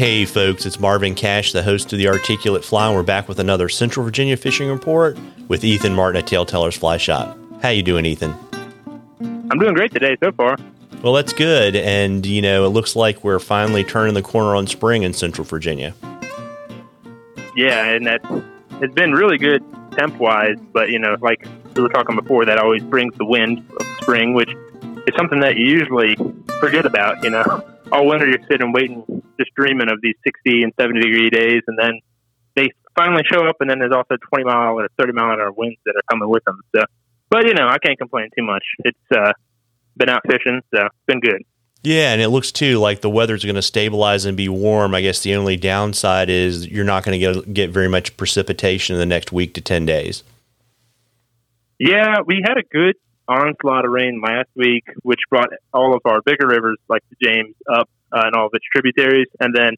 Hey folks, it's Marvin Cash, the host of the Articulate Fly, and we're back with another Central Virginia fishing report with Ethan Martin at TaleTellers Fly Shop. How you doing, Ethan? I'm doing great today so far. Well, that's good, and you know, it looks like we're finally turning the corner on spring in Central Virginia. Yeah, and that's it's been really good temp wise, but you know, like we were talking before, that always brings the wind of spring, which is something that you usually forget about. You know, all winter you're sitting waiting, just dreaming of these 60 and 70 degree days, and then they finally show up, and then there's also 20 mile or 30 mile an hour winds that are coming with them. So, but you know, I can't complain too much. It's uh, been out fishing, so it's been good. Yeah, and it looks too like the weather's going to stabilize and be warm. I guess the only downside is you're not going to get get very much precipitation in the next week to 10 days. Yeah, we had a good onslaught of rain last week, which brought all of our bigger rivers like the James up uh, and all of its tributaries, and then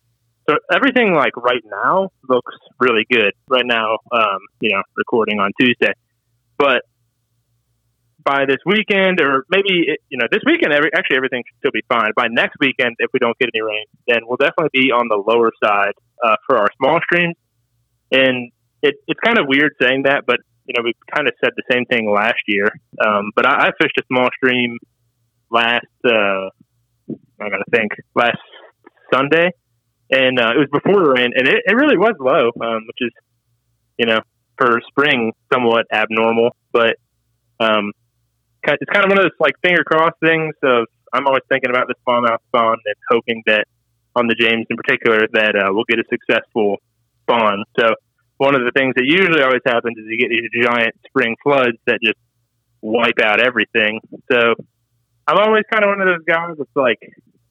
so everything like right now looks really good. Right now, um, you know, recording on Tuesday, but by this weekend, or maybe you know this weekend, every, actually everything should still be fine. By next weekend, if we don't get any rain, then we'll definitely be on the lower side uh, for our small streams. And it, it's kind of weird saying that, but you know we kind of said the same thing last year. Um, but I, I fished a small stream last. Uh, I gotta think last Sunday, and uh, it was before the rain, and it, it really was low, um, which is you know for spring somewhat abnormal, but um, it's kind of one of those like finger crossed things of I'm always thinking about the smallmouth spawn and hoping that on the James in particular that uh, we'll get a successful spawn. So one of the things that usually always happens is you get these giant spring floods that just wipe out everything. So I'm always kind of one of those guys that's like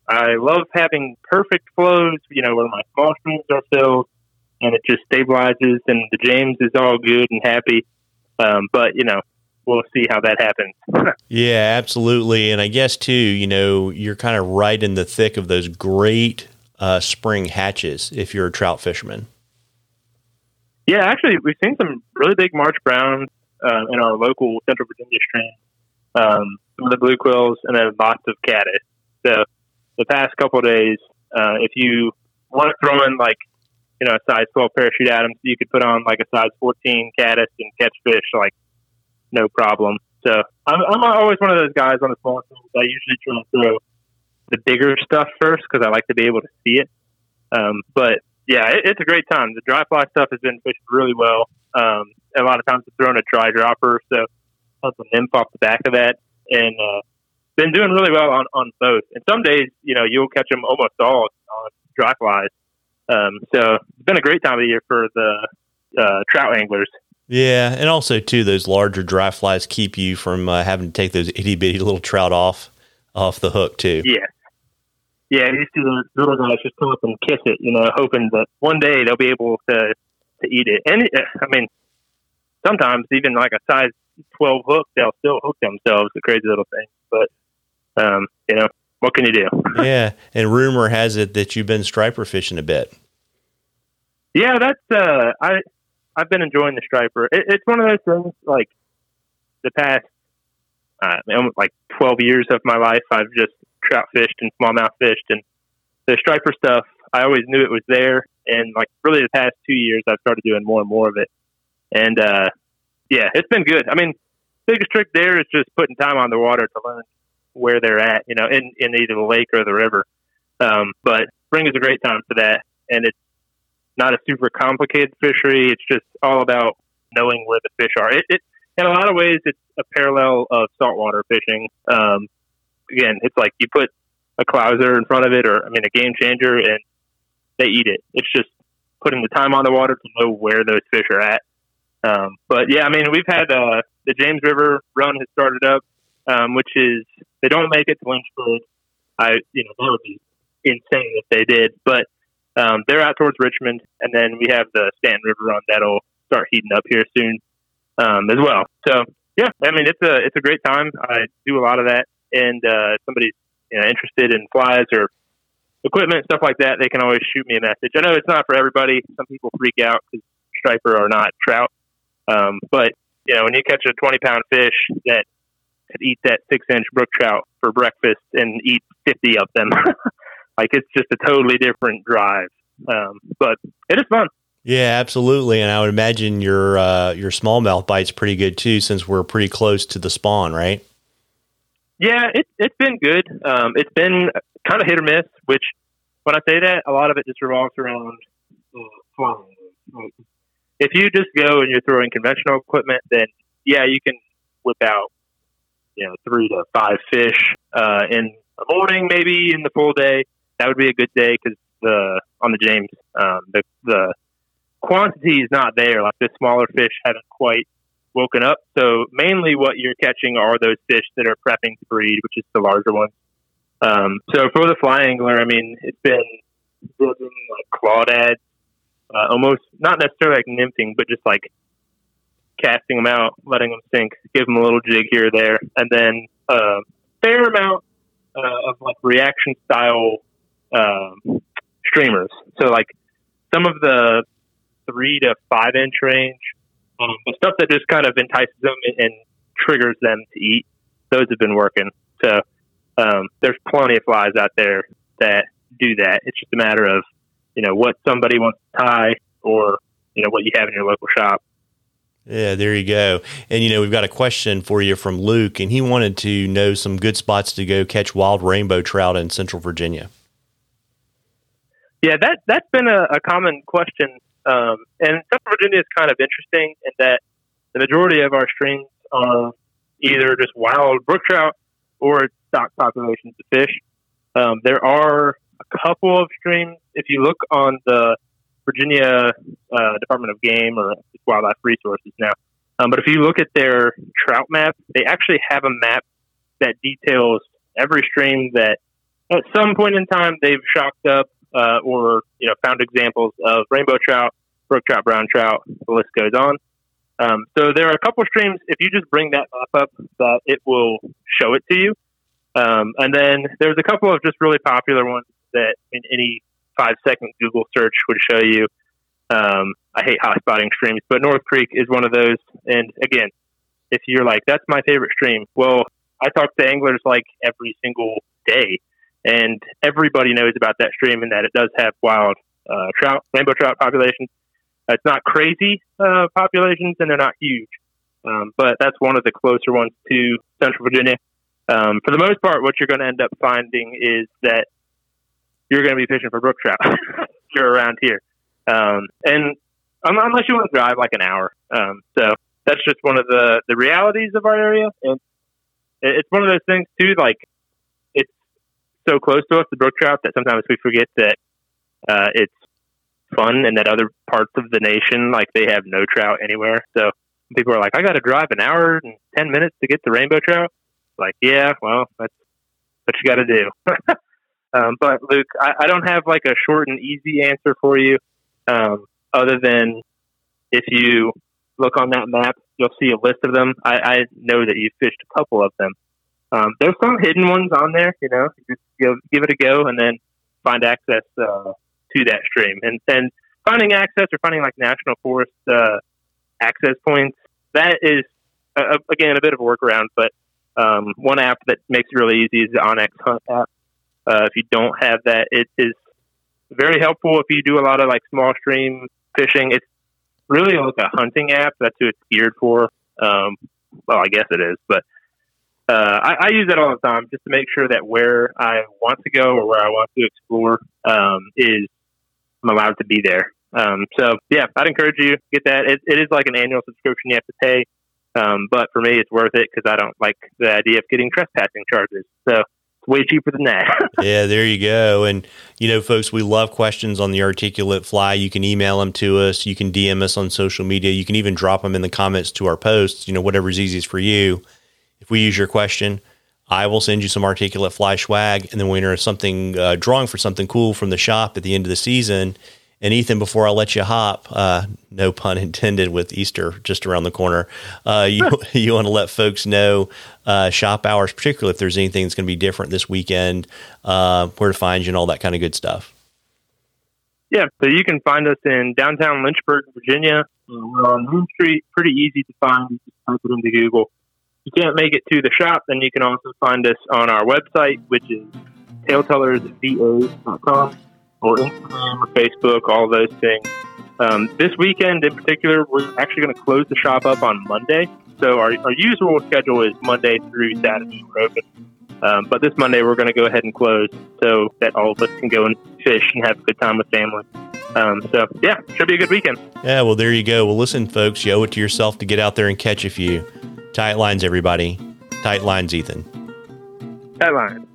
I love having perfect flows, you know, where my small streams are filled and it just stabilizes and the James is all good and happy. Um, but you know, we'll see how that happens. yeah, absolutely. And I guess too, you know, you're kind of right in the thick of those great uh, spring hatches if you're a trout fisherman. Yeah, actually, we've seen some really big March browns uh, in our local Central Virginia stream. Um, some of the blue quills, and then lots of caddis. So the past couple days, uh, if you want to throw in like you know a size 12 parachute Adams, you could put on like a size 14 caddis and catch fish like no problem. So I'm, I'm always one of those guys on the small teams. I usually try to throw the bigger stuff first because I like to be able to see it. Um, but yeah, it, it's a great time. The dry fly stuff has been fished really well. Um, a lot of times it's thrown a dry dropper, so tons of nymph off the back of that, and uh, been doing really well on on both. And some days, you know, you'll catch them almost all on dry flies. Um, so it's been a great time of the year for the uh, trout anglers. Yeah, and also too, those larger dry flies keep you from uh, having to take those itty bitty little trout off off the hook too. Yeah, yeah. You see the little guys just come up and kiss it, you know, hoping that one day they'll be able to to eat it. And it, I mean, sometimes even like a size twelve hook, they'll still hook themselves. The crazy little thing, but um, you know, what can you do? yeah, and rumor has it that you've been striper fishing a bit. Yeah, that's uh, I I've been enjoying the striper. It, it's one of those things like the past uh, like 12 years of my life, I've just trout fished and smallmouth fished, and the striper stuff. I always knew it was there, and like really the past two years, I've started doing more and more of it. And uh, yeah, it's been good. I mean, biggest trick there is just putting time on the water to learn where they're at, you know, in in either the lake or the river. Um, but spring is a great time for that, and it's not a super complicated fishery. It's just all about knowing where the fish are. It, it in a lot of ways, it's a parallel of saltwater fishing. Um, again, it's like you put a clouser in front of it, or I mean, a game changer, and they eat it. It's just putting the time on the water to know where those fish are at. Um, but yeah, I mean, we've had uh, the James River run has started up, um, which is they don't make it to Lynchburg. I, you know, that would be insane if they did, but um, they're out towards Richmond, and then we have the Staunton River run that'll start heating up here soon um, as well. So yeah, I mean it's a it's a great time. I do a lot of that, and uh, if somebody's you know, interested in flies or equipment stuff like that, they can always shoot me a message. I know it's not for everybody. Some people freak out because striper are not trout, um, but you know when you catch a twenty pound fish that could eat that six inch brook trout for breakfast and eat fifty of them. Like it's just a totally different drive. Um, but it is fun. Yeah, absolutely. And I would imagine your uh, your smallmouth bite's pretty good too, since we're pretty close to the spawn, right? Yeah, it, it's been good. Um, it's been kind of hit or miss. Which, when I say that, a lot of it just revolves around uh. If you just go and you're throwing conventional equipment, then yeah, you can whip out you know three to five fish uh, in the morning, maybe in the full day. That would be a good day because the on the James um, the the quantity is not there. Like the smaller fish haven't quite woken up. So mainly what you're catching are those fish that are prepping to breed, which is the larger ones. Um, so for the fly angler, I mean, it's been building like clawdads, uh, almost not necessarily like nymphing, but just like casting them out, letting them sink, give them a little jig here or there, and then a uh, fair amount uh, of like reaction style um, streamers. So like some of the three to five inch range, um, the stuff that just kind of entices them and triggers them to eat. Those have been working. So um, there's plenty of flies out there that do that. It's just a matter of you know what somebody wants to tie or you know what you have in your local shop. Yeah, there you go. And you know, we've got a question for you from Luke, and he wanted to know some good spots to go catch wild rainbow trout in Central Virginia. Yeah, that that's been a, a common question, um, and Central Virginia is kind of interesting in that the majority of our streams are either just wild brook trout or stock populations of fish. Um, there are a couple of streams. If you look on the Virginia uh, Department of Game or Wildlife Resources now, um, but if you look at their trout map, they actually have a map that details every stream that at some point in time they've shocked up uh, or you know found examples of rainbow trout, brook trout, brown trout. The list goes on. Um, so there are a couple streams. If you just bring that map up, that it will show it to you. Um, and then there's a couple of just really popular ones that in any five second Google search would show you. Um, I hate hot spotting streams, but North Creek is one of those. And again, if you're like, that's my favorite stream, well, I talk to anglers like every single day and everybody knows about that stream and that it does have wild uh, trout, rainbow trout populations. It's not crazy uh, populations, and they're not huge, um, but that's one of the closer ones to Central Virginia. Um, for the most part, what you're going to end up finding is that you're going to be fishing for brook trout. you're around here, um, and unless you want to drive like an hour, um, so that's just one of the the realities of our area, and it's one of those things too. Like it's so close to us, the brook trout, that sometimes we forget that uh, it's fun and that other parts of the nation, like they have no trout anywhere. So people are like, I got to drive an hour and 10 minutes to get the rainbow trout. Like, yeah, well, that's what you got to do. um, but Luke, I, I, don't have like a short and easy answer for you, um, other than if you look on that map, you'll see a list of them. I, I know that you've fished a couple of them. Um, there's some hidden ones on there, you know, just give, it a go and then find access uh, to that stream. And and finding access or finding like national forest uh, access points, that is, uh, again, a bit of a workaround. But um, one app that makes it really easy is the onX Hunt app. Uh, if you don't have that, it is very helpful if you do a lot of like small stream fishing. It's really like a hunting app. That's who it's geared for. Um, well, I guess it is, but uh, I, I, use that all the time just to make sure that where I want to go or where I want to explore um, is I'm allowed to be there. Um, so yeah, I'd encourage you get that. It, it is like an annual subscription you have to pay, um, but for me, it's worth it because I don't like the idea of getting trespassing charges. So way cheaper than that. yeah, there you go. And you know, folks, we love questions on the articulate fly. You can email them to us. You can DM us on social media. You can even drop them in the comments to our posts. You know, whatever's easiest for you if we use your question, I will send you some articulate fly swag, and then we enter something uh, drawing for something cool from the shop at the end of the season. And Ethan, before I let you hop, uh, no pun intended, with Easter just around the corner, uh, you you want to let folks know uh, shop hours, particularly if there's anything that's going to be different this weekend, uh, where to find you, and all that kind of good stuff. Yeah, so you can find us in downtown Lynchburg, Virginia. We're on Moon Street, pretty easy to find. Just type it into Google If you can't make it to the shop, then you can also find us on our website, which is taletellersva.com or Instagram or Facebook, all those things. Um, this weekend in particular, we're actually going to close the shop up on Monday. So our, our usual schedule is Monday through Saturday. We're open. Um, but this Monday, we're going to go ahead and close so that all of us can go and fish and have a good time with family. Um, so, yeah, should be a good weekend. Yeah, well, there you go. Well, listen, folks, you owe it to yourself to get out there and catch a few. Tight lines, everybody. Tight lines, Ethan. Tight lines.